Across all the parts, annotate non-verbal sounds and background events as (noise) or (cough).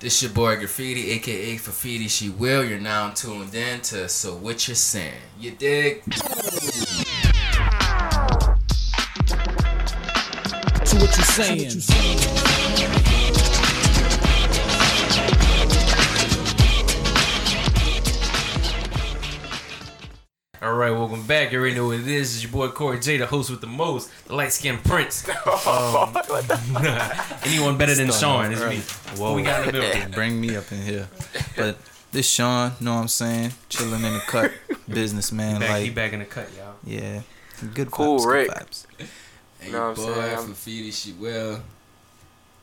This your boy Graffiti, aka Fafiti She Will. You're now tuned in to So What You're Saying. You dig? To what you saying. Right, welcome back. You already know what it is. It's your boy Corey J, the host with the most, the light skinned prince. (laughs) Um, anyone better than Sean is me. What we got in the building? Bring me up in here. But this Sean, know what I'm saying? Chilling in the cut, (laughs) businessman. Back, he like, back in the cut, y'all. yeah, good Cool, vibes, good Rick. vibes. Hey, Know what I'm boy saying? Fafiti She Will.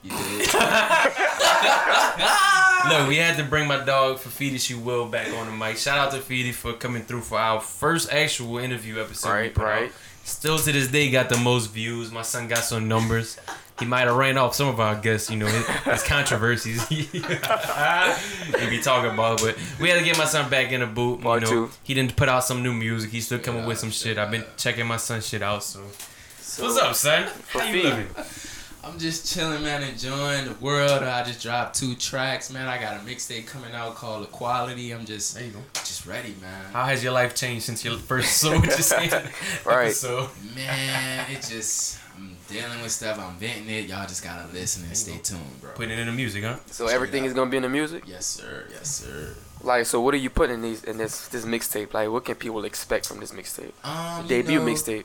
You dig? (laughs) (laughs) Look, we had to bring my dog Fafiti She Will back on the mic. Shout out to Fafiti for coming through for our first actual interview episode. Right, out. right. Still to this day got the most views. My son got some numbers. He might have ran off some of our guests, you know, his, his controversies (laughs) he be talking about. But we had to get my son back in the boot. You know, two. he didn't put out some new music. He's still coming Yeah, with some shit. I've been checking my son shit out. So, So, what's up, son? How you living? I'm just chilling, man, enjoying the world. I just dropped two tracks, man. I got a mixtape coming out called Equality. I'm just, There you go. just ready, man. How has your life changed since your first so what you saying (laughs) Right. episode? Man, it just, I'm dealing with stuff. I'm venting it. Y'all just gotta listen and stay tuned, bro. Putting it in the music, huh? So everything is gonna be in the music. Yes, sir. Yes, sir. Like, so what are you putting in these in this this mixtape? Like, what can people expect from this mixtape? Um, you Debut know, mixtape.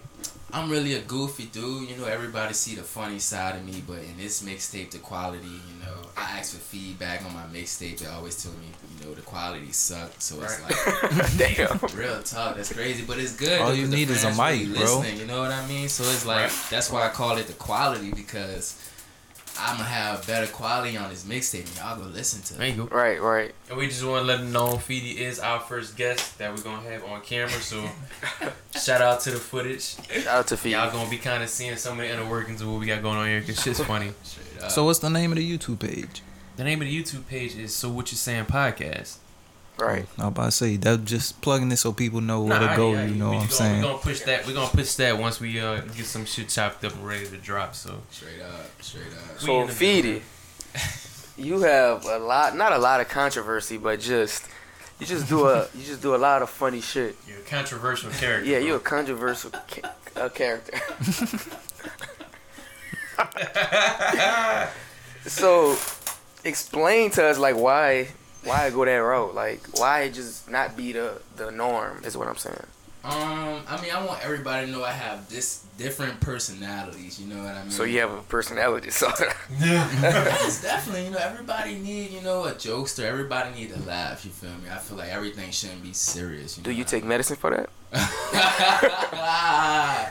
I'm really a goofy dude. You know, everybody see the funny side of me, but in this mixtape, the quality, you know, I ask for feedback on my mixtape. They always tell me, you know, the quality sucked. So it's like (laughs) Damn. real talk. That's crazy, but it's good. All though, you 'cause the need is a fans really mic, bro. listening, You know what I mean? So it's like that's why I call it the quality because I'm gonna have better quality on this mixtape. and Y'all go listen to There it. you go. Right, right. And we just want to let them know Feedy is our first guest that we're going to have on camera. So (laughs) shout out to the footage. Shout out to Feed. Y'all going to be kind of seeing some of the inner workings of what we got going on here because shit's funny. (laughs) So what's the name of the YouTube page? The name of the YouTube page is So What You Saying Podcast. Right. I'm about to say that just plugging it so people know where Nah, to go. I- I- you know what I'm gonna, saying? We're going to push that. We're going to push that once we uh, get some shit chopped up and ready to drop. So straight up, straight up. So in the Feedy, you have a lot, not a lot of controversy, but just you just do a you just do a lot of funny shit. you're a controversial character. Yeah, bro. you're a controversial ca- uh, character. (laughs) so, explain to us like why why go that route? Like why just not be the the norm? Is what I'm saying. Um, I mean, I want everybody to know I have this different personalities. You know what I mean? So you have a personality. So (laughs) it's definitely, you know, everybody need, you know, a jokester. Everybody need to laugh. You feel me? I feel like everything shouldn't be serious. You do know you what take medicine for that?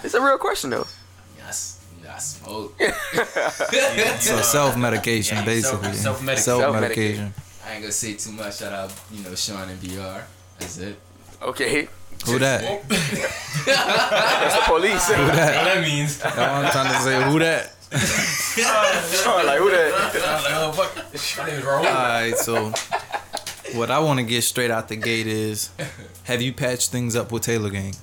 It's a real question though. (laughs) yes, I smoke. (laughs) So self medication, Yeah, basically. self- self-medic- Self medication. I ain't gonna say too much. Shout out, you know, Sean and BR. That's it. Okay, Who that? (laughs) that's the police. Who What that? Oh, that means. That's what I'm trying to say. Who that? like who that? (laughs) I was like, oh, fuck. My name is Raul. Alright, so what I want to get straight out the gate is have you patched things up with Taylor Gang?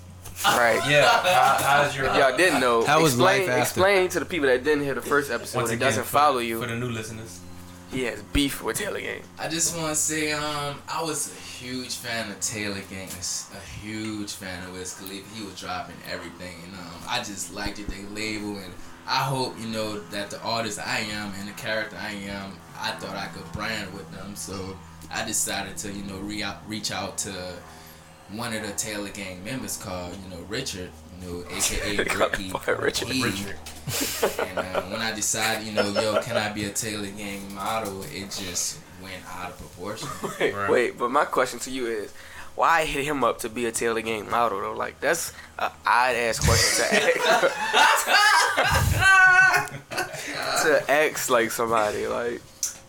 Right. Yeah, how, how's your Y'all didn't know. How was explain, life after? Explain to the people that didn't hear the first episode Once that again, doesn't for- follow you. for the new listeners? He has beef with Taylor Gang. I just want to say, um, I was a huge fan of Taylor Gang, a huge fan of Wiz Khalifa. He was dropping everything, and um, I just liked it. They label, and I hope you know that the artist I am and the character I am, I thought I could brand with them. So I decided to, you know, re- reach out to one of the Taylor Gang members called, you know, Richard, know, aka (laughs) Ricky. him Richard. E. Richard. And uh, when I decided, you know, yo, can I be a Taylor Gang model? It just went out of proportion. (laughs) Wait, Right. wait, but my question to you is, why hit him up to be a Taylor Gang model though? Like that's a odd ass question to ask. (laughs) to ask like somebody like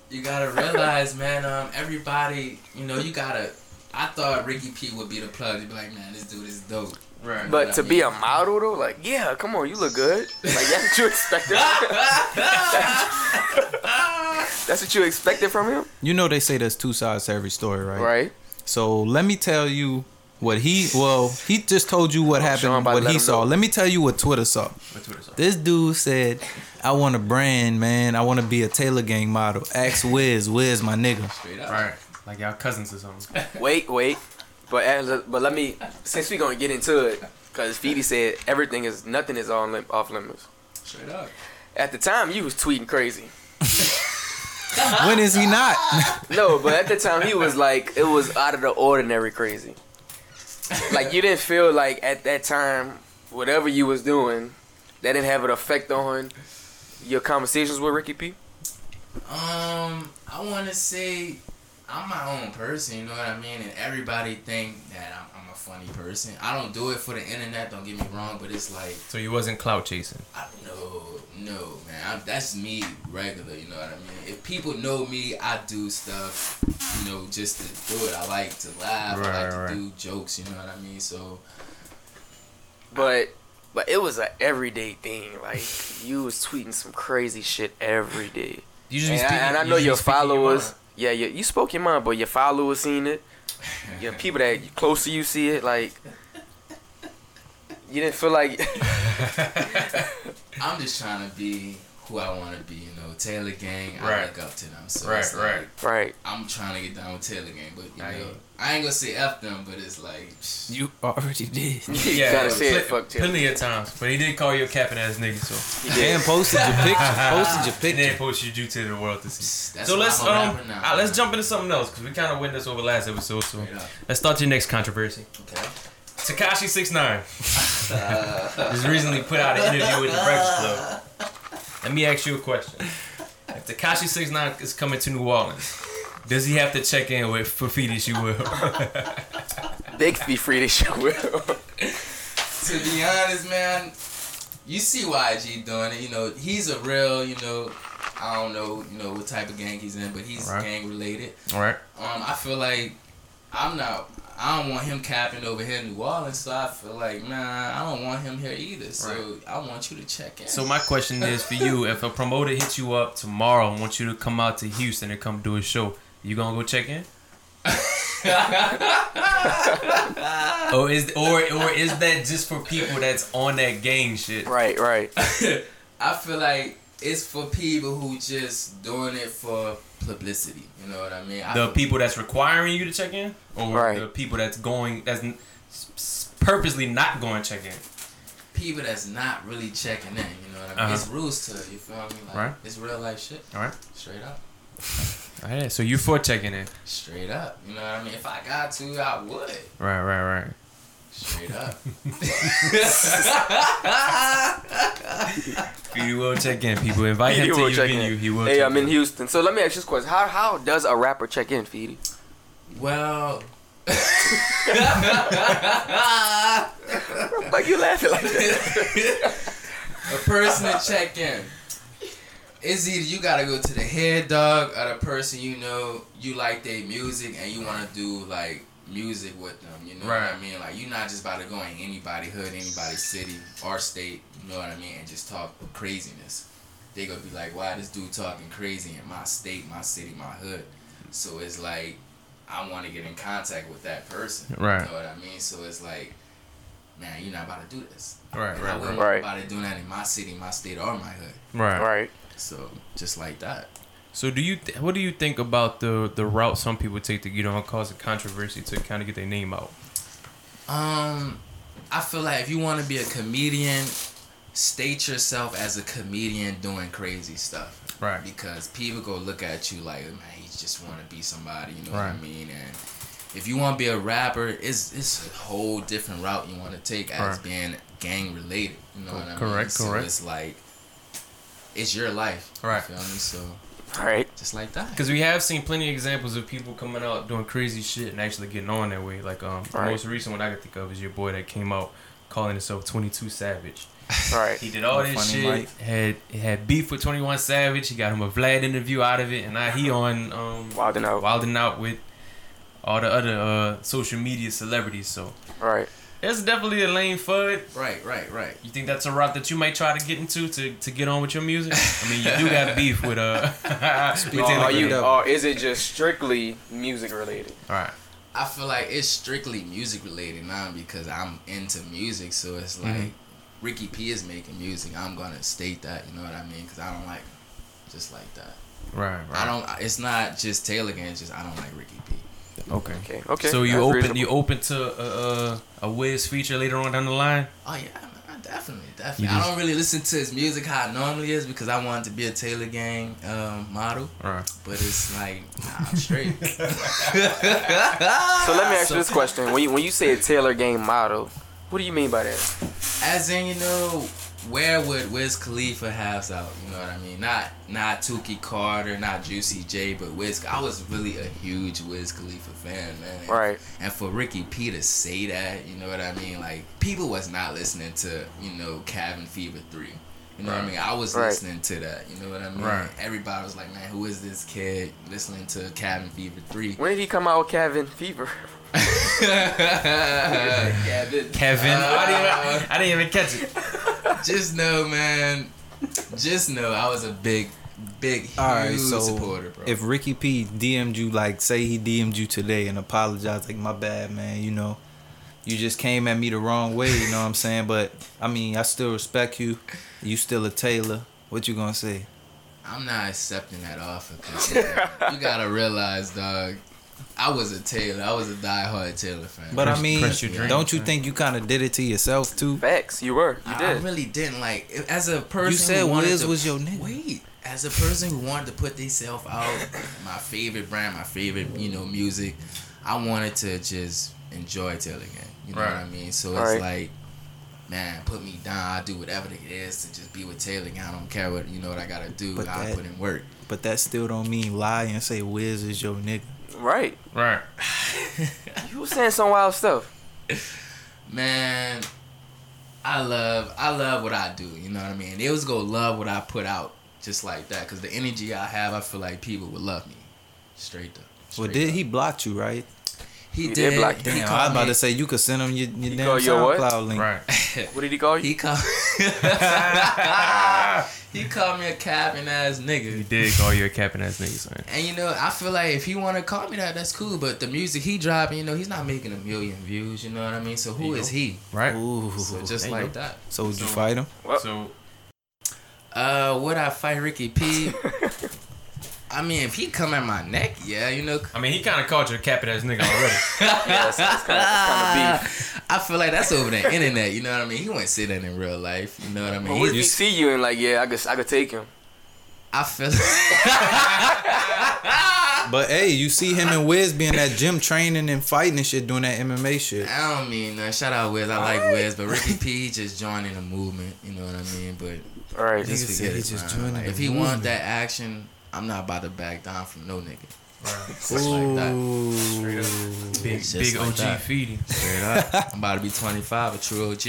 You gotta realize, man. Um, everybody, you know, you gotta. I thought Ricky P would be the plug. You'd be like, man, this dude is dope. Right. But to be a model though, like yeah, come on, you look good. Like that's what you expected. (laughs) that's what you expected from him, You know they say there's two sides to every story, right? right? So let me tell you what he well he just told you what Sean happened about what he saw know. let me tell you what twitter saw What Twitter saw? this dude said i want a brand man i want to be a taylor gang model ask wiz wiz my nigga Straight up. Right, like y'all cousins or something. Wait, wait. But as, but let me since we gonna get into it, cause Feedy said everything is nothing is on lim- off limits. Straight up. At the time, you was tweeting crazy. (laughs) when is he not (laughs) No, but at the time he was like it was out of the ordinary crazy. Like you didn't feel like at that time whatever you was doing that didn't have an effect on your conversations with Ricky P. Um, I want to say I'm my own person. You know what I mean? And everybody think that I'm, I'm a funny person. I don't do it for the internet. Don't get me wrong, but it's like So you wasn't clout chasing. I no, no, man. I'm, that's me regular. You know what I mean? If people know me, I do stuff. You know, just to do it. I like to laugh. I Right, like to do jokes. You know what I mean? So But but it was a everyday thing. Like you was tweeting some crazy shit every day. You just And, be I, speaking, and I you know just your followers. mind. Yeah, you, you spoke your mind, but your followers seen it. Your people that close to you see it. Like you didn't feel like (laughs) I'm just trying to be who I want to be. You know, Taylor Gang. I Right. look up to them. So Right, it's like, right. right. I'm trying to get down with Taylor Gang, but you I know, ain't- I ain't gonna say f them, but it's like you already did (laughs) You Yeah, gotta say it. Fuck Taylor. plenty of times, but he did call you a capping ass nigga, so He did. and posted your (laughs) picture posted your and then picture posted you to the world to see. that's so let's um, now. ah, let's jump into something else because we kind of went this over last episode. So Straight let's start your next controversy. Okay. Tekashi Six Nine (laughs) just recently put out an interview with the Breakfast Club. Let me ask you a question: If Tekashi Six Nine is coming to New Orleans, does he have to check in with Fafiti? She will. (laughs) Big be free to show will. (laughs) To be honest, man, you see YG doing it. You know, he's a real. You know, I don't know. You know what type of gang he's in, but he's Right. gang related. All right. Um, I feel like I'm not. I don't want him capping over here in New Orleans, so I feel like, man, I don't want him here either. So I want you to check in. So my question is for you: (laughs) If a promoter hits you up tomorrow and wants you to come out to Houston and come do a show, you gonna go check in? (laughs) or is or or is that just for people that's on that gang shit? right, right. (laughs) I feel like it's for people who just doing it for publicity. You know what I mean? I The feel- people that's requiring you to check in, or Right. the people that's going that's purposely not going to check in. people that's not really checking in. You know what I mean? Uh-huh. It's rules to it. You feel me? Like, Right. It's real life shit. All right. Straight up. (laughs) All right. So you for checking in? Straight up. You know what I mean? If I got to, I would. Right. Right. Right. Straight up. (laughs) He will check in. People invite him He to will your check in. venue. He will. Hey, check I'm in in. Houston. So let me ask you this question: How how does a rapper check in, Feedy? well. (laughs) Like you laughing like that? (laughs) a person to check in. It's either you gotta go to the head dog or the person you know you like their music and you wanna do like music with them. You know what I mean? Like you're not just about to go in anybody hood, anybody city or state. You know what I mean? And just talk craziness. They gonna be like, why this dude talking crazy in my state, my city, my hood? So it's like I want to get in contact with that person. Right. You know what I mean? So it's like, man, you're not about to do this. Right. And I Right. wouldn't Right. Right. about to doing that in my city, my state, or my hood. Right. right. So just like that. So do you th- what do you think about the the route some people take to you know cause a controversy to kind of get their name out? Um, I feel like if you want to be a comedian, state yourself as a comedian doing crazy stuff. Right. Because people go look at you like, man, he just want to be somebody. You know what I mean? And if you want to be a rapper, it's it's a whole different route you want to take as Right. being gang related. You know what I mean? Correct, So correct. it's like, it's your life. Right. You feel me? So Right. just like that. Because we have seen plenty of examples of people coming out doing crazy shit and actually getting on that way. Like um, the most recent one I can think of is your boy that came out calling himself Twenty Two Savage. (laughs) Right. He did all Oh, this funny shit. Mike. Had had beef with Twenty One Savage. He got him a Vlad interview out of it, and now he on um Wilding out. wilding out with all the other uh, social media celebrities. So Right. It's definitely a lane for it. Right, right, right. You think that's a route that you might try to get into to, to get on with your music? I mean, you do got (laughs) beef with uh. (laughs) with Or are you, or is it just strictly music related? All right. I feel like it's strictly music related now because I'm into music. So it's like Mhm. Ricky P is making music. I'm gonna state that. You know what I mean? Because I don't like just like that. Right, right. I don't. It's not just Taylor Gang. It's just I don't like Ricky P. Okay. Okay, okay. So you that's open reasonable. you open to a, a a Wiz feature later on down the line? Oh yeah, man, definitely, definitely. You I don't really listen to his music how it normally is because I wanted to be a Taylor Gang um, model, Right. but it's like nah, I'm straight. (laughs) So let me ask you this question: When you when you say a Taylor Gang model, what do you mean by that? As in, you know, where would Wiz Khalifa house out? You know what I mean? Not not Tuki Carter, not Juicy J, but Wiz. I was really a huge Wiz Khalifa fan, man. Right. And for Ricky P to say that, you know what I mean? Like people was not listening to, you know, Cabin Fever three. You know what I mean? I was Right. listening to that. You know what I mean? Right. Everybody was like, "Man, who is this kid listening to Cabin Fever 3? When did he come out with Kevin Fever? (laughs) Cabin. (laughs) Kevin. I, didn't Uh, even, I didn't even catch it. (laughs) just know, man. Just know, I was a big, big, huge All right, so supporter, bro. if Ricky P DM'd you, like, say he DM'd you today and apologized, like, my bad, man, you know, you just came at me the wrong way, you know what I'm saying? But I mean, I still respect you. You still a Taylor. What you gonna say? I'm not accepting that offer because you gotta realize, dog. I was a Taylor. I was a diehard Taylor fan. But I mean, press your don't you think you kind of did it to yourself too? Facts, you were, you I, I really didn't like as a person. You said Wiz to- was your nigga. Wait, as a person who wanted to put themselves out, my favorite brand, my favorite, you know, music. I wanted to just enjoy Taylor Gang. You know what I mean? So Right. it's like, man, put me down. I do whatever it is to just be with Taylor Gang. I don't care what you know what I gotta do. But I that- put in work. But that still don't mean lie and say Wiz is your nigga. Right. Right. (laughs) You was saying some wild stuff. Man, I love I love what I do. You know what I mean? They was gonna love what I put out just like that because the energy I have, I feel like people would love me. Straight up. Well, did up. he block you, right? He, He did. did block you. He Damn, I was about me- to say you could send him your, your He damn called you a what? SoundCloud link. Right. What did he call you? He called. (laughs) (laughs) he called me a capping ass nigga. He did call you a capping ass nigga, son. And you know, I feel like if he want to call me that, that's cool. But the music he dropping, you know, he's not making a million views. You know what I mean? So who There you is go. he? Right. Ooh. So just like go. that. So would you So- fight him? Well- So Uh, would I fight Ricky P? (laughs) I mean, if he come at my neck, yeah, you know. I mean, he kind of called you a capping ass nigga already. (laughs) Yeah, that's, that's kind of beef. (laughs) I feel like that's over the internet. You know what I mean? He wouldn't say that in real life. You know what I But mean? what if He- he see you and like, yeah, I could, I could take him. I feel. (laughs) But hey, you see him and Wiz being at gym training and fighting and shit, doing that MMA shit. I don't mean uh, shout out Wiz. I like Wiz, but Ricky P just joining the movement. You know what I mean? But All right. Just forget he it, just man. Like, if he movement. want that action, I'm not about to back down from no nigga. Right. Just like that. Straight up. Big, Just big like OG that. feeding. Straight up. I'm about to be 25, a true OG.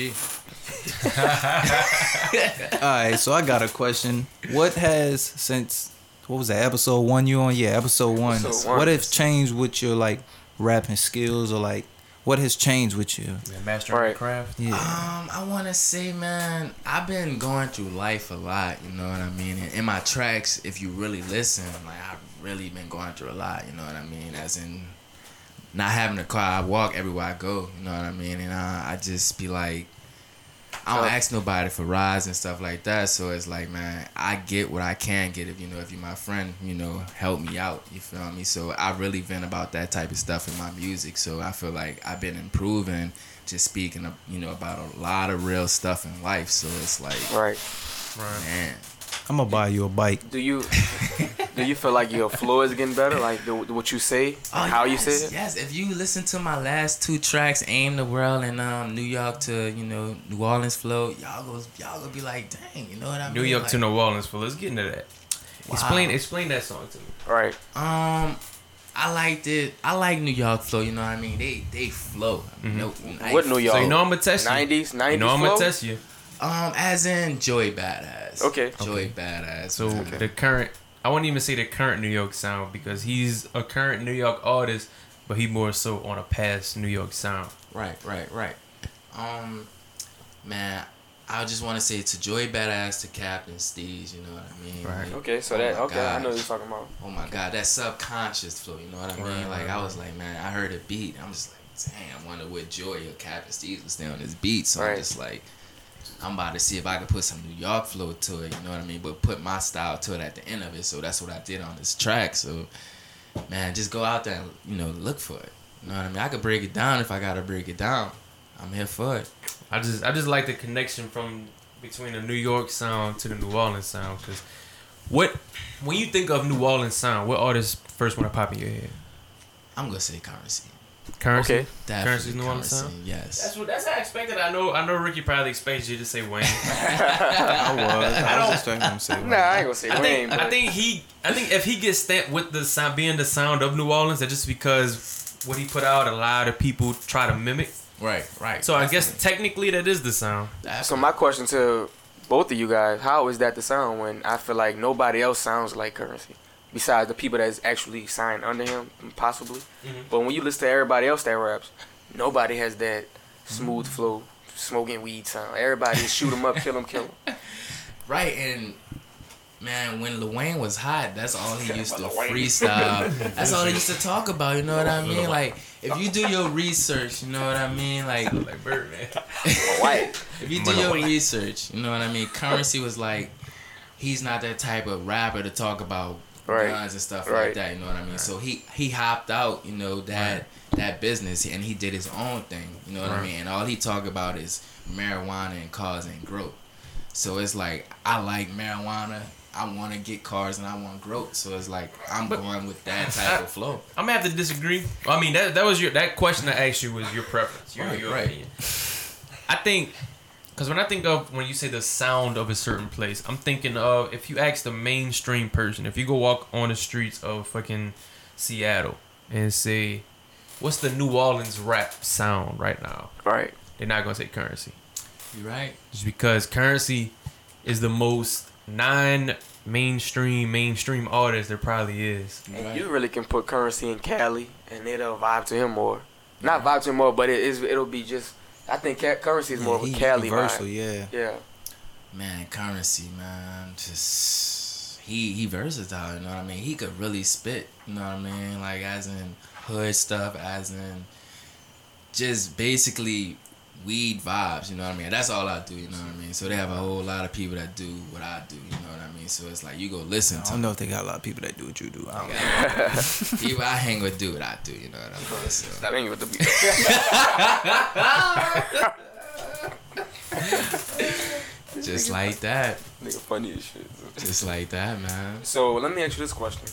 (laughs) All right, so I got a question. What has since what was that episode one you on? Yeah, episode one. Episode one. What has changed with your like rapping skills or like what has changed with you? Yeah, mastering Right. the craft. Yeah. Um, I want to say, man, I've been going through life a lot. You know what I mean? And in my tracks, if you really listen, like I've really been going through a lot. You know what I mean? As in, not having a car, I walk everywhere I go. You know what I mean? And uh, I just be like, I don't ask nobody for rides and stuff like that. So it's like, man, I get what I can get if you know if you're my friend, you know, help me out. You feel me? So I really been about that type of stuff in my music. So I feel like I've been improving, just speaking, you know, about a lot of real stuff in life. So it's like, Right. Right. man, I'm gonna buy you a bike. Do you do you feel like your flow is getting better? Like the, what you say, Oh, how you say it? Yes, if you listen to my last two tracks, "Aim the World" and um, "New York to you know New Orleans flow," y'all go y'all gonna be like, "Dang," you know what I mean? New York like, to New Orleans. Well, let's get into that. Wow. Explain, explain that song to me. Right. Um, I liked it. I like New York flow. You know what I mean? They they flow. Mhm. No, What New York? So you know I'm gonna test you. Nineties, You nineties know I'm flow. gonna test you. Um, as in Joey Badass. Okay. Joey Badass. So man. the current, I wouldn't even say the current New York sound because he's a current New York artist, but he more so on a past New York sound. Right, right, right. Um, man, I just want to say to Joey Badass, to Captain Steez, you know what I mean? Right. Like, Okay, so oh that my okay, I know what you're talking about. Oh my god, that subconscious flow, you know what I mean? Right, like right, I was like, man, I heard a beat. I'm just like, damn, I wonder what Joy or Captain Steez was doing on this beat. So Right. I'm just like, I'm about to see if I can put some New York flow to it, you know what I mean? But put my style to it at the end of it. So that's what I did on this track. So man, just go out there and, you know, look for it. You know what I mean? I could break it down if I gotta break it down. I'm here for it. I just I just like the connection from between the New York sound to the New Orleans sound because what when you think of New Orleans sound, what artists first want to pop in your head? I'm gonna say currency. Currency. Okay. Definitely Currency's New Orleans currency, sound? Yes. That's what that's how I expected. I know I know Ricky probably expected you to say Wayne. (laughs) I was. I, I don't- was expecting him to say. Nah, I ain't gonna say I Wayne, think but I think he I think if he gets stamped with the sound being the sound of New Orleans, that just because what he put out, a lot of people try to mimic. right, right. So I guess technically that is the sound. so my question to both of you guys, how is that the sound when I feel like nobody else sounds like currency? Besides the people that's actually signed under him, possibly. Mhm. But when you listen to everybody else that raps, nobody has that smooth flow, smoking weed sound. Everybody shoot shoot 'em up, kill 'em, kill 'em. (laughs) Right, and man, when Lil Wayne was hot, that's all he (laughs) used to freestyle. (laughs) That's all he used to talk about. You know what I mean? Like, if you do your research, you know what I mean? Like, Like Birdman. White. if you do your research, you know what I mean? Currency was like, he's not that type of rapper to talk about Right. guns and stuff Right. like that. You know what I mean? So he he hopped out, you know that that business, and he did his own thing. You know what I mean? And all he talk about is marijuana and cars and growth. So it's like I like marijuana. I want to get cars and I want growth. So it's like I'm But- going with that type of flow. (laughs) I'm gonna have to disagree. I mean, that that was your that question I asked you was your preference, your, Right, your right. opinion. I think, because when I think of when you say the sound of a certain place, I'm thinking of if you ask the mainstream person, if you go walk on the streets of fucking Seattle and say, "What's the New Orleans rap sound right now?" Right. They're not gonna say currency, You're right? just because currency is the most non-mainstream mainstream artist there probably is. And right. you really can put currency in Cali, and it'll vibe to him more. Not vibe to him more, but it is. It'll be just. I think ca- currency is more he, of a Cali versatile, vibe. yeah. Yeah. Man, currency, man, just he he versatile. You know what I mean? He could really spit. You know what I mean? Like as in hood stuff, as in just basically weed vibes. You know what I mean? That's all I do. You know what I mean? So they have a whole lot of people that do what I do. You know what I mean? So it's like you go listen I to don't know if they got a lot of people that do what you do. I don't know. (laughs) people I hang with do what I do. You know what I mean? So. Stop hanging with the (laughs) Just like that. nigga funny as shit. Just like that, man. So let me ask you this question: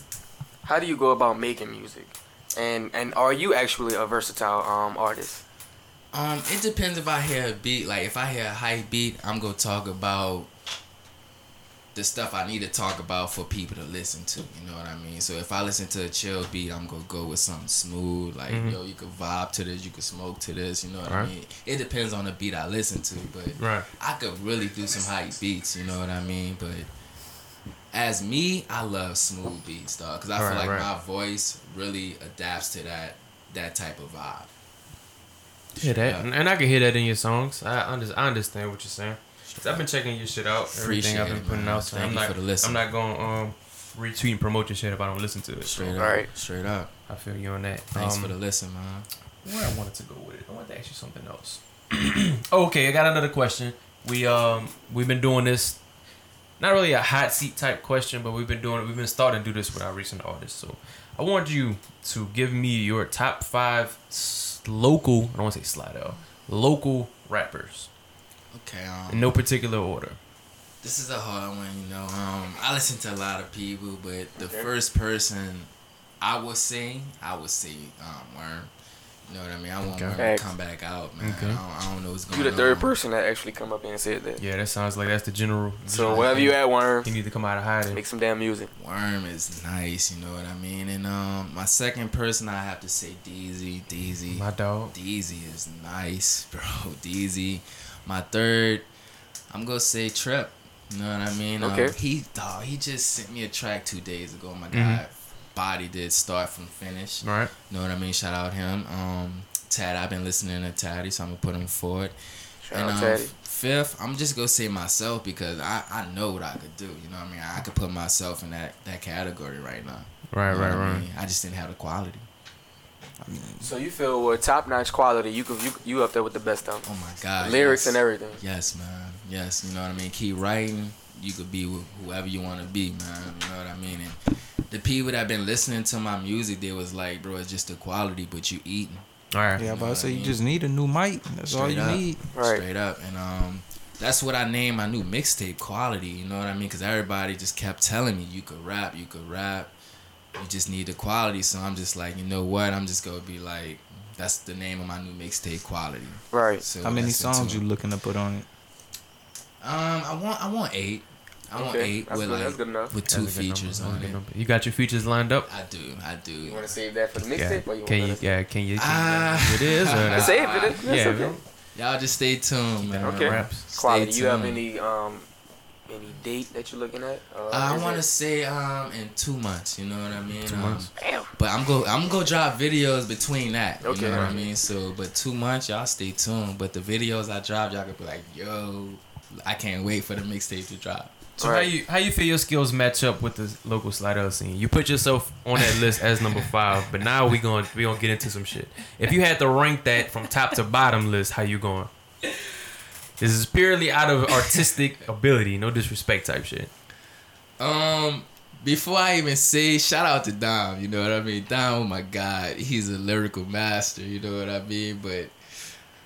How do you go about making music? And and are you actually a versatile um artist? Um, it depends if I hear a beat. Like if I hear a hype beat, I'm gonna talk about the stuff I need to talk about for people to listen to. You know what I mean? So if I listen to a chill beat, I'm gonna go with something smooth. Like Mhm. yo, you can vibe to this, you can smoke to this. You know what Right. I mean? It depends on the beat I listen to, but Right. I could really do some hype beats. You know what I mean? But as me, I love smooth beats, dog, because I Right, feel like my voice really adapts to that that type of vibe. Hear that, and, and I can hear that in your songs. I under, I understand what you're saying. 'Cause I've been checking your shit out, everything Appreciate I've been it, putting man. out. So Thank I'm you not, for the listen. I'm not going to um retweet and promote your shit if I don't listen to it. So Straight up, Right. straight up. I feel you on that. Thanks Um, for the listen, man. where I wanted to go with it. I wanted to ask you something else. (clears throat) okay, I got another question. We um we've been doing this, not really a hot seat type question, but we've been doing it. we've been starting to do this with our recent artists. So I want you to give me your top five s- local. I don't want to say slide out. Local rappers Okay, um, in no particular order. this is a hard one, you know. Um, I listen to a lot of people, but the Okay. first person I would say, I would say um, Worm. You know what I mean? I want Okay. Worm to come back out, man. Okay. I, don't, I don't know what's going on. You on. the third person that actually come up here and said that. Yeah, that sounds like that's the general. So wherever you at, Worm, he need to come out of hiding. make some damn music. Worm is nice, you know what I mean? And um, my second person, I have to say Deezy. Deezy. My dog. Deezy is nice, (laughs) bro. Deezy. My third, I'm gonna say Trip. You know what I mean? Um, Okay. he dog, he just sent me a track two days ago. My Mhm. guy, body did start from finish. All right. You know what I mean? Shout out him. Um, Tad, I've been listening to Taddy, so I'm gonna put him forward. Shout and out um, Teddy. fifth, I'm just gonna say myself because I, I know what I could do. You know what I mean? I could put myself in that, that category right now. Right, You know right, what I right. mean? I just didn't have the quality. So you feel with top notch quality, you could you, you up there with the best of them. Oh my God. Lyrics yes. and everything. Yes, man. Yes, you know what I mean. Keep writing. You could be wh- whoever you want to be, man. You know what I mean. And the people that been listening to my music, they was like, bro, it's just the quality, but you eating All right. Yeah, I'm about to say you mean? just need a new mic. That's all you up. need. Right. straight up. And um, that's what I named my new mixtape, quality. You know what I mean? Because everybody just kept telling me you could rap, you could rap. You just need the quality. So I'm just like, you know what? I'm just gonna be like, that's the name of my new mixtape, quality. Right. So How many songs you looking to put on it? Um, I want, I want eight. I want Okay, eight that's with good- like that's good enough. with two That's a good number, features on good it. number. You got your features lined up? I do, I do. You want to save that for the mixtape, or you Can want you? to? Yeah. Can you? Can Ah. it is. Or not? (laughs) Save it. (laughs) That's Yeah, okay. man. Y'all just stay tuned, man. Okay. Raps. Quality. Stay You have any um any date that you're looking at? Uh, I want to say um in two months. You know what I mean? Two Um, months. Damn. But I'm go I'm gonna drop videos between that. Okay. You know what I mean? So, but two months, y'all stay tuned. But the videos I drop, y'all can be like, yo, I can't wait for the mixtape to drop. So Right. how you how you feel your skills match up with the local slider scene? You put yourself on that list as number five, but now we going we gonna get into some shit. If you had to rank that from top to bottom list, how you going? This is purely out of artistic ability, no disrespect type shit. Um, before I even say, shout out to Dom. You know what I mean? Dom, oh my God, he's a lyrical master. You know what I mean? But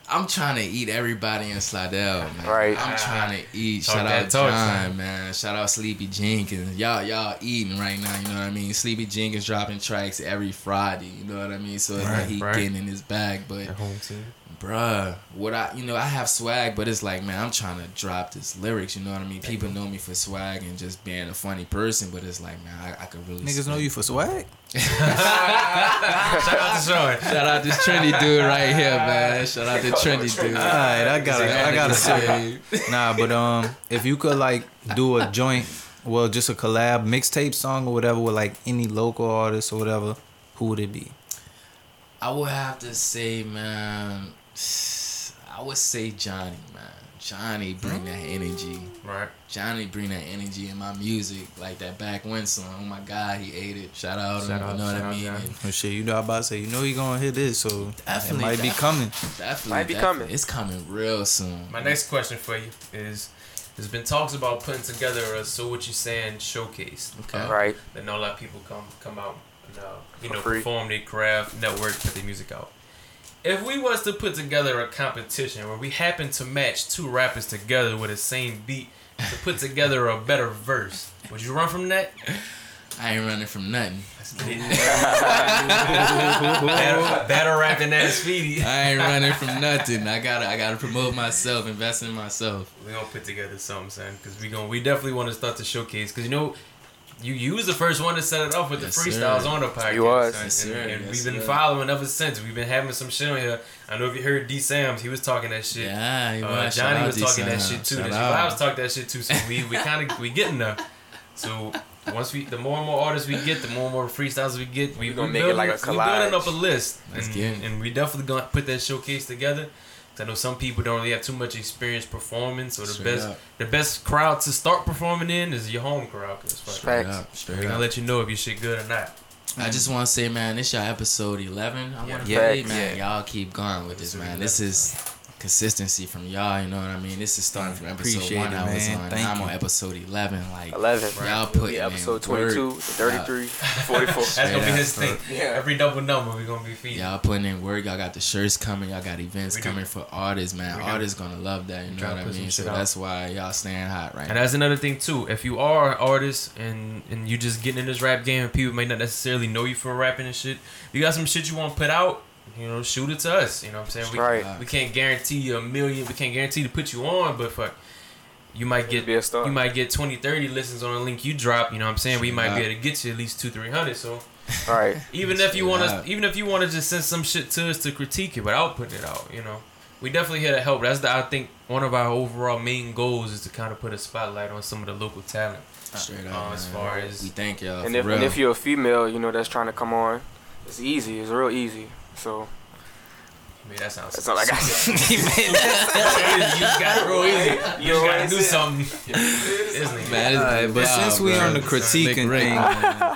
I'm trying to eat everybody in Slidell, man. Right. I'm trying to eat. Talk Shout out talk, John, son. man. Shout out Sleepy Jenkins. Y'all, y'all eating right now. You know what I mean? Sleepy Jenkins dropping tracks every Friday. You know what I mean? So it's Right, like he right. getting in his bag, but At home team. bruh, what I you know I have swag, but it's like man, I'm trying to drop this lyrics. You know what I mean? People know me for swag and just being a funny person, but it's like man, I, I could really Niggas know you for swag. (laughs) Shout out to Sean. Shout out this trendy dude right here, man. Shout out the trendy dude. All right, I gotta, I gotta say, nah, but um, if you could like do a joint, well, just a collab mixtape song or whatever with like any local artist or whatever, who would it be? I would have to say, man. I would say Johnny, man. Johnny bring that energy. Right. Johnny bring that energy in my music, like that back when song. Oh my God, he ate it. Shout out, Shout him, out- you know what shout I mean? And Oh shit, you know about to say, you know he gonna hit this, so Definitely, it might be coming. Definitely, Might be definitely. coming. It's coming real soon. My next question for you is: There's been talks about putting together a "So What You Saying" showcase. Okay. Uh, Right. That not a lot of people come come out and uh, you For know free. perform their craft, network, put their music out. If we was to put together a competition where we happen to match two rappers together with the same beat to put together a better verse, would you run from that? I ain't running from nothing. (laughs) better, better rap than that, Speedy. I ain't running from nothing. I gotta, I gotta promote myself, invest in myself. We gonna put together something, son, because we gonna we definitely want to start to showcase. Because you know, you you was the first one to set it off with Yes, the freestyles sir. on the podcast, You was. son, Yes, and, sir. and Yes, we've been sir. following ever since. We've been having some shit on here. I know if you heard D Sam's, he was talking that shit. Yeah, he Uh, was. Johnny out was to talking that shit too. Shout The G out. Vibes talk that shit too. So we we (laughs) kind of we getting there. So once we, the more and more artists we get, the more and more freestyles we get, we We gonna we make it like a we building up a list, Let's and, get it. and we definitely gonna put that showcase together. 'Cause I know some people don't really have too much experience performing, so the Straight best up. the best crowd to start performing in is your home crowd. Cause fuck, Straight Facts. up, straight we gonna up. let you know if your shit good or not. I just want to say, man, this y'all episode 11. I want to Yeah. say, Facts. man, y'all keep going with this, man. This is consistency from y'all. You know what I mean? This is starting from episode Appreciate one. it, I was on. Thank I'm you. on episode 11. Like, 11. y'all It'll put be man, episode work. 22, 33, (laughs) 44. That's gonna be his up. thing. Yeah. Every double number we gonna be feeding. Y'all putting in work. Y'all got the shirts coming. Y'all got events We do. coming for artists, man. We. Artists gonna love that. You know what I mean? So out. that's why y'all staying hot right And now. that's another thing too. If you are an artist and and you just getting in this rap game, and people may not necessarily know you for rapping and shit. You got some shit you want to put out, you know, shoot it to us. You know what I'm saying? We, Right. we can't guarantee you a million. We can't guarantee to put you on, but fuck, you might get Be a star. you might get 20, 30 listens on a link you drop. You know what I'm saying? We Straight might be able to get you at least two, three hundred. So All right. (laughs) even if you want up. to, even if you want to just send some shit to us to critique it without putting it out, you know, we definitely here to help. That's the I think one of our overall main goals is to kind of put a spotlight on some of the local talent. Straight up. Uh, man. as far as- we thank y'all And for if, real. and if you're a female, you know, that's trying to come on, it's easy. It's real easy. So, I mean, that sounds. That's all I got. (laughs) (laughs) you got to roll easy. You just got to do That's something. (laughs) Isn't it? Man, it's Alright, but wild, since we bro. on the It's critiquing thing,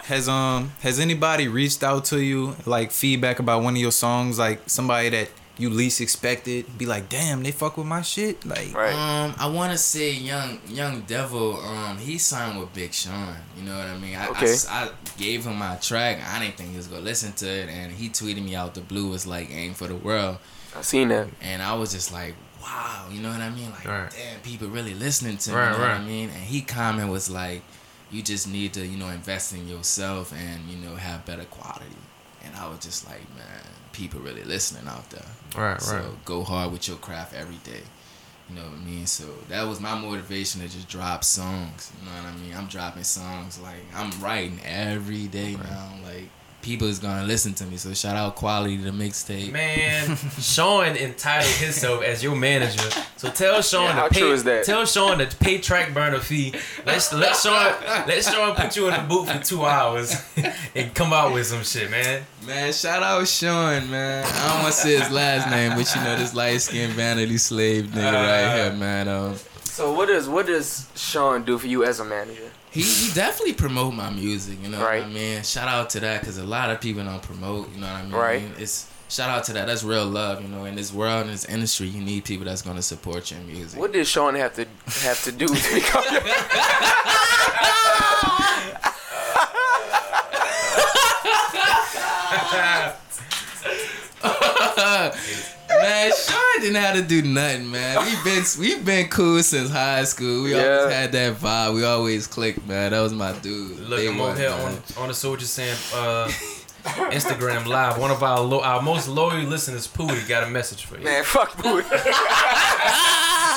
has um has anybody reached out to you like feedback about one of your songs, like somebody that you least expected? Be like, damn, they fuck with my shit. Like, Right. Um, I want to say young young devil. Um, he signed with Big Sean. You know what I mean? I, I Okay. s- I, gave him my track. I didn't think he was gonna listen to it, and he tweeted me out the blue. Was like aim for the world, I seen that. and I was just like, wow. You know what I mean? Like, Right. damn, people really listening to me. Right, you know what I mean? And he comment was like, you just need to you know invest in yourself and you know have better quality. And I was just like, man, people really listening out there. Right, So right. go hard with your craft every day. You know what I mean? So that was my motivation to just drop songs. You know what I mean? I'm dropping songs like I'm writing every day now. Like people is gonna listen to me. So shout out quality to the mixtape. Man, (laughs) Sean entitled himself as your manager. So tell Sean Yeah, to pay. true is that? Tell Sean to pay track burner fee. Let's let Sean let Sean put you in the booth for two hours (laughs) and come out with some shit, man. Man, shout out Sean, man. I don't want to say his last name, but you know this light skinned vanity slave nigga right here, man. Um, So what does what does Sean do for you as a manager? He, he definitely promote my music, you know Right. what I mean? Shout out to that because a lot of people don't promote, you know what I mean? Right. It's shout out to that. That's real love, you know. In this world, in this industry, you need people that's gonna support your music. What did Sean have to have to do to become your man, Sean didn't have to do nothing, man. We've been we've been cool since high school. We Yeah. always had that vibe. We always clicked, man. That was my dude. Look, Day I'm over here on, on the Soldier Sam uh, Instagram live. One of our lo- our most loyal listeners, Pooty, got a message for you. man? Fuck booty. (laughs)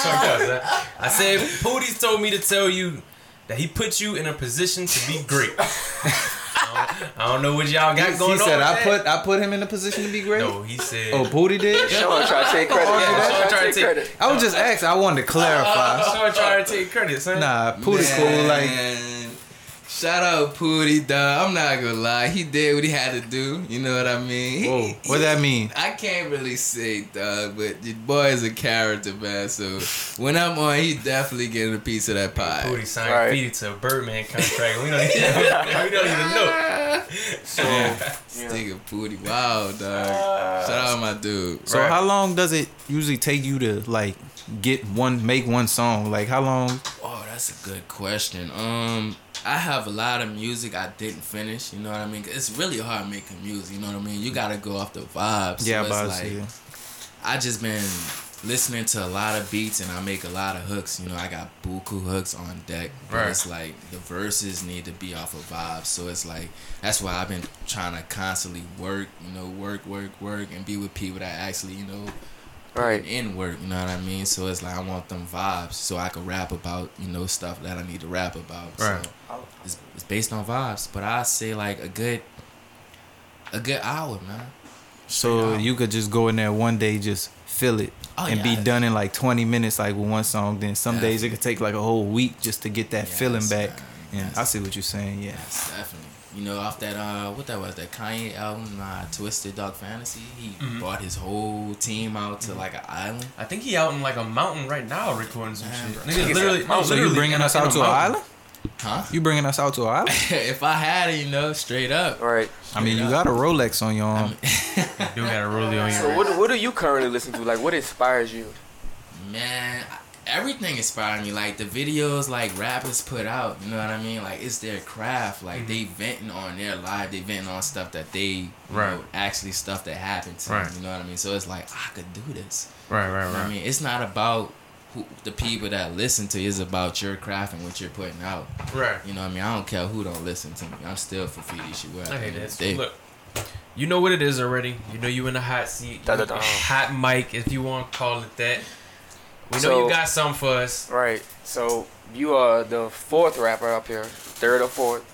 I said, Pooty's told me to tell you that he put you in a position to be great. I, (laughs) don't, I don't know what y'all got going he said with I that. put I put him in a position to be great. No, he said. Oh, Pooty did. Sean trying to take credit. Yeah, Yeah, Sean Sean tried trying to to take take- credit. I was just asking. I wanted to clarify. (laughs) Sean trying to take credit, son. Nah, Pooty cool. Like, Man, shout out Pooty, dog. I'm not gonna lie. He did what he had to do. You know what I mean? He- whoa, what that mean? I can't really say, dog, but the boy is a character, man. So when I'm on, he definitely getting a piece of that pie. Pooty signed Right. Feedy to a Birdman contract. We don't even, (laughs) we don't even know. (laughs) So Nigga Pooty, wow, dog. Shout out my dude. So Right. how long does it usually take you to like get one, make one song? Like how long? Oh, that's a good question. Um, I have a lot of music I didn't finish. You know what I mean? It's really hard making music. You know what I mean? You gotta go off the vibes. Yeah, so about to it's like I just been listening to a lot of beats and I make a lot of hooks. You know, I got buku hooks on deck. But Right. it's like the verses need to be off of vibes. So it's like that's why I've been trying to constantly work. You know, work, work, work, and be with people that actually you know right. in work, you know what I mean? So it's like I want them vibes so I can rap about, you know, stuff that I need to rap about. Right. So it's, it's based on vibes. But I say like a good a good hour, man. So Yeah. you could just go in there one day, just feel it, Oh, and be yeah. done in like 20 minutes, like with one song. Then some days it could take like a whole week just to get that Yes, feeling back. man. And. I see what you're saying. Yeah. Yes, definitely. You know, off that uh what that was, that Kanye album, uh, Twisted Dog Fantasy, he Mm-hmm. brought his whole team out to like an island. I think he out in like a mountain right now recording some shit. bro. Nigga, Nigga literally, said, no, So you literally bringing us out to an island? Huh? You bringing us out to an island? (laughs) if I had it, you know, straight up. Right. I mean, you got a Rolex on your arm. (laughs) (laughs) You got a Rolex on your. So your what what do you currently listen to? Like what inspires you? Man, everything inspired me. Like the videos, like rappers put out. You know what I mean? Like it's their craft. Like mm-hmm. they venting on their life. They venting on stuff that they, you Right. know, actually stuff that happened to Right. them. You know what I mean? So it's like I could do this. Right, right, You know what I mean? It's not about who, the people that listen to you. It's about your craft and what you're putting out. Right. You know what I mean? I don't care who don't listen to me. I'm still for Fidi shit. I hate that. Day. Look, you know what it is already. You know you in the hot seat. Da, da, da. Hot mic, if you want to call it that. We know So- you got something for us. Right. So you are the fourth rapper up here, third or fourth,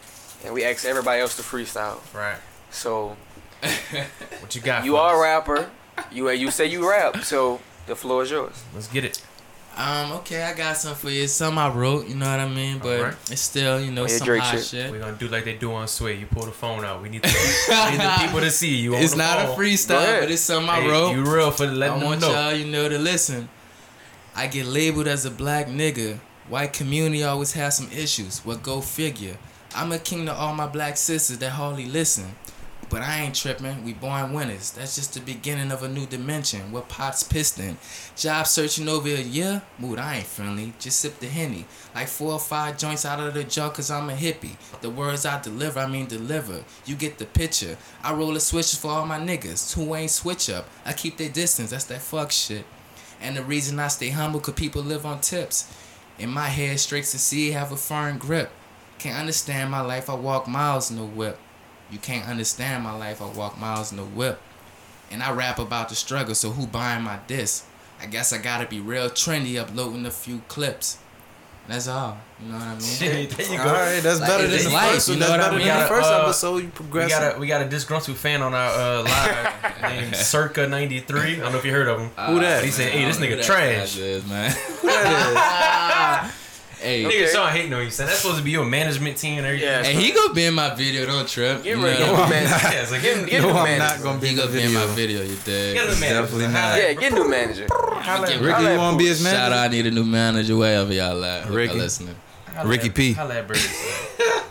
and we ask everybody else to freestyle. Right. So (laughs) What you got? you for are a rapper. You you say you rap. So the floor is yours. Let's get it. Um, okay, I got some for you. Some I wrote, you know what I mean, but Alright. it's still, you know, yeah, some Drake hot shit. shit. We're gonna do like they do on Sway. You pull the phone out. We need, the, we need the (laughs) people to see you. On It's the not a phone. Go freestyle, but it's something I Hey, wrote. You real for letting I them want know. y'all, you know, to listen. I get labeled as a black nigga. White community always has some issues. Well, go figure. I'm a king to all my black sisters that hardly listen. But I ain't tripping. We born winners. That's just the beginning of a new dimension. What pots piston? Job searching over a year? Mood, I ain't friendly. Just sip the henny. Like four or five joints out of the jar cause I'm a hippie. The words I deliver, I mean deliver. You get the picture. I roll the switches for all my niggas. Who ain't switch up. I keep their distance. That's that fuck shit. And the reason I stay humble cause people live on tips. In my head, straight to see have a firm grip. Can't understand my life, I walk miles in the whip. You can't understand my life, I walk miles in the whip. And I rap about the struggle, so who buying my disc? I guess I gotta be real trendy, uploading a few clips. That's all. You know what I mean? Shit, there you All go. right, that's Like, better than the life, first you know That's what I better mean? than the first got, uh, episode. You We progressive. got a we got a disgruntled fan on our uh, live (laughs) named Circa ninety three. I don't know if you heard of him. Who that? He said, "Hey, this I don't know nigga trash." guy is, man. That (laughs) hey, Nigga, Sean hating on you. Son. That's supposed to be your management team and everything. Yeah. hey, he gonna be in my video. Don't trip. Get You ready. know? Get new manager. (laughs) Yeah, it's like, Get, get, get no, new I'm manager. not gonna be He in the gonna be in my video. video. You dig? get a manager. Definitely not. Yeah, get a new manager. Holla at- Get- Ricky, you want to be his his Shout out. I need a new manager wherever y'all at. Ricky. y'all listening. holla Ricky P. Holla at Bird. (laughs)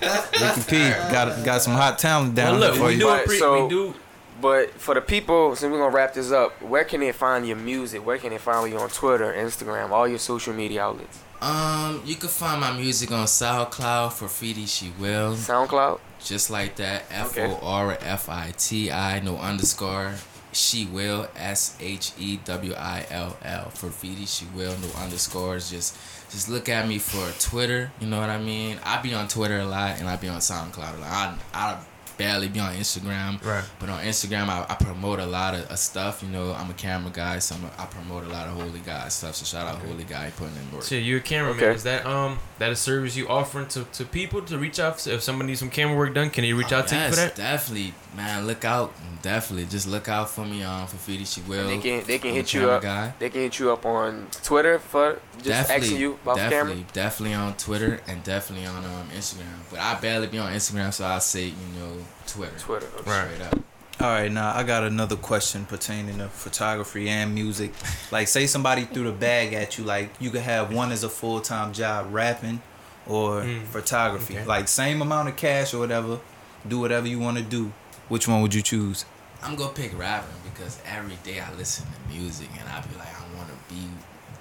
Ricky P got got some hot talent Well, down look, there for we you. do, Right, appre- so- we do But for the people, since we're gonna wrap this up, where can they find your music? Where can they follow you on Twitter, Instagram, all your social media outlets? Um, you can find my music on SoundCloud for Fidi She Will. SoundCloud. Just like that. F. O R F I T I, no underscore. She will S H E W I L L for Fidi She will, no underscores. Just just look at me for Twitter. You know what I mean? I be on Twitter a lot and I be on SoundCloud a lot. I I barely be on Instagram. Right. But on Instagram, I, I promote a lot of, of stuff. You know, I'm a camera guy, so I'm a, I promote a lot of Holy Guy stuff. So shout out Holy Guy putting in work. Shit, you a cameraman. Okay. Is that um that a service you offering to, to people to reach out if somebody needs some camera work done? Can they reach out to you for Oh, that? Definitely, man. Look out, definitely. Just look out for me um for Fidi She will. They can they can I'm hit you camera up. Guy. They can hit you up on Twitter for just definitely, asking you about definitely, camera. definitely on Twitter and definitely on um Instagram. But I barely be on Instagram, so I say you know Twitter. Twitter. Right. Straight up. All right, now I got another question pertaining to photography and music. Like, say somebody threw the bag at you, like you could have one as a full time job, rapping or Mm. photography. Okay. Like same amount of cash or whatever. Do whatever you want to do. Which one would you choose? I'm gonna pick rapping because every day I listen to music and I be like, I want to be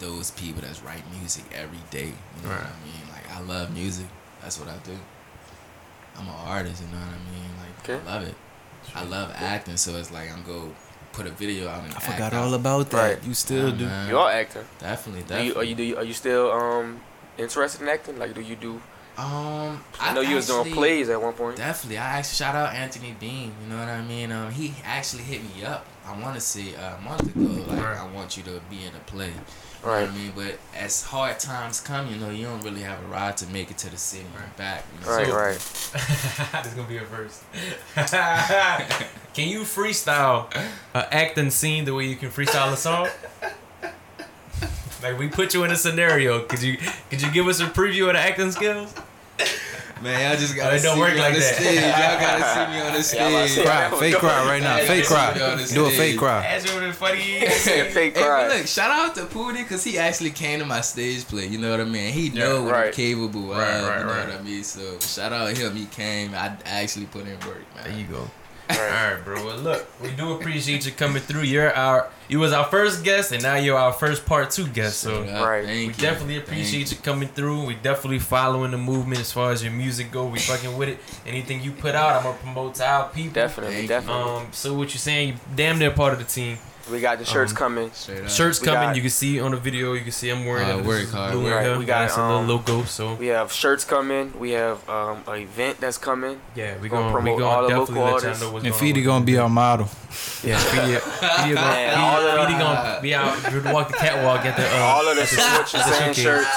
those people that's write music every day. You know what Right. I mean? Like I love music. That's what I do. I'm an artist. You know what I mean? Like Okay. I love it. I love acting, so it's like I'm gonna put a video out and I act forgot out. all about that. Right. You still Yeah, do. man. You are acting. Definitely, Do definitely. you, are you do you, are you still um interested in acting? Like do you do? Um, I know you was doing plays at one point. Definitely, I actually shout out Anthony Bean. You know what I mean? Um, he actually hit me up. I want to say uh, a month ago, like Right. I want you to be in a play. You Right. know what I mean? But as hard times come, you know, you don't really have a ride to make it to the city and back. You know? Right, So- right. (laughs) There's gonna be a verse. (laughs) can you freestyle an acting scene the way you can freestyle a song? (laughs) Like we put you in a scenario. Could you could you give us a preview of the acting skills? Man, y'all just Oh, it don't work like that. Y'all gotta see me on the Yeah, I'm about to stage. Cry, fake cry right now. Fake listen, cry. y'all, this Do a is- fake cry. As you (laughs) funny. Fake hey, cry. but look, shout out to Pootie because he actually came to my stage play. You know what I mean? He know what right. I'm capable of. Right, right, you know right. what I mean? So shout out him. He came. I actually put in work, man. There you go. Right. All right, bro. Well, look, we do appreciate you coming through. You're our, you was our first guest, and now you're our first part two guest. So Straight up. Right. Thank we you. definitely appreciate you coming through. We definitely following the movement as far as your music go. We fucking with it. Anything you put out, I'm gonna promote to our people. Definitely, Thank definitely. Um, so what you saying? You damn near part of the team. We got the shirts um, coming. Shirts We coming. got- you can see on the video. You can see I'm wearing Hard it. work, This blue work. Right, gold. we got, That's a little um, logo. So We have shirts coming. We have um, an event that's coming. yeah, we gonna gonna promote all gonna the definitely local let y'all artists. know And Feedy gonna be our model. Yeah, Feedy, Feedy (laughs) gonna, Man, Feedy, gonna be out walk the catwalk at the uh, all of the at So What the shirts.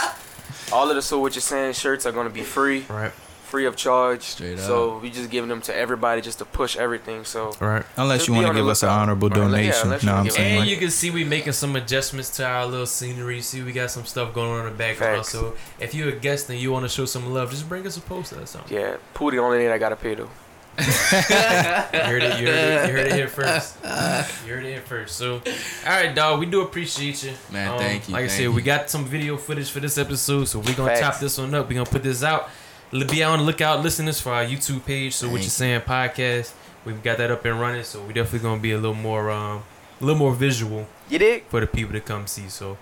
All of the So What You Saying shirts are gonna be free Right. Free of charge. Straight So we just giving them to everybody just to push everything. So right, Unless you want to give us an lookout. honorable Right, yeah, donation. unless you know what I'm saying? And Like, you can see we making some adjustments to our little scenery. See, we got some stuff going on in the background. Facts. So if you're a guest and you want to show some love, just bring us a poster or something. yeah, Pooh the only thing I gotta pay though. (laughs) You heard it. You heard it. You heard it here first. (laughs) You heard it here first. So, all right, dog. We do appreciate you, Um, Man, thank you, Like I said, you. we got some video footage for this episode, so we're gonna Facts. chop this one up. We're gonna put this out. Be on the lookout, listeners, for our YouTube page. So, what Thank you you. saying podcast? We've got that up and running. So, we're definitely gonna be a little more, um, a little more visual You dig? for the people to come see. So,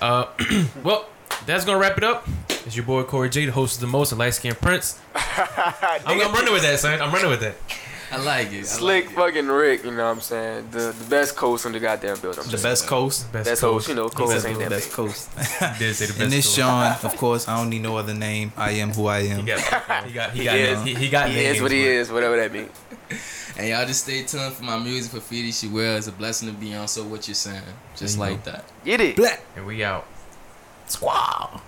uh, (clears throat) well, that's gonna wrap it up. It's your boy Corey J, the host of the most and light skinned Prince. (laughs) I'm, I'm running with that, son. I'm running with that. I like it. I Slick like it. fucking Rick, you know what I'm saying? The the best coast in the goddamn building. The best coast. Best Best coast. host, you know, coast said ain't the that Best big. coast. Did say the (laughs) best And this coast. Sean, of (laughs) course. I don't need no other name. I am who I He am. got, he got, he He got, is. he, he got He is what he but- is, whatever that means. (laughs) And y'all just stay tuned for my music for Feedy She Well. It's a blessing to be on. So what you saying? Just There you like that. Get it. Black. And we out. Squaw.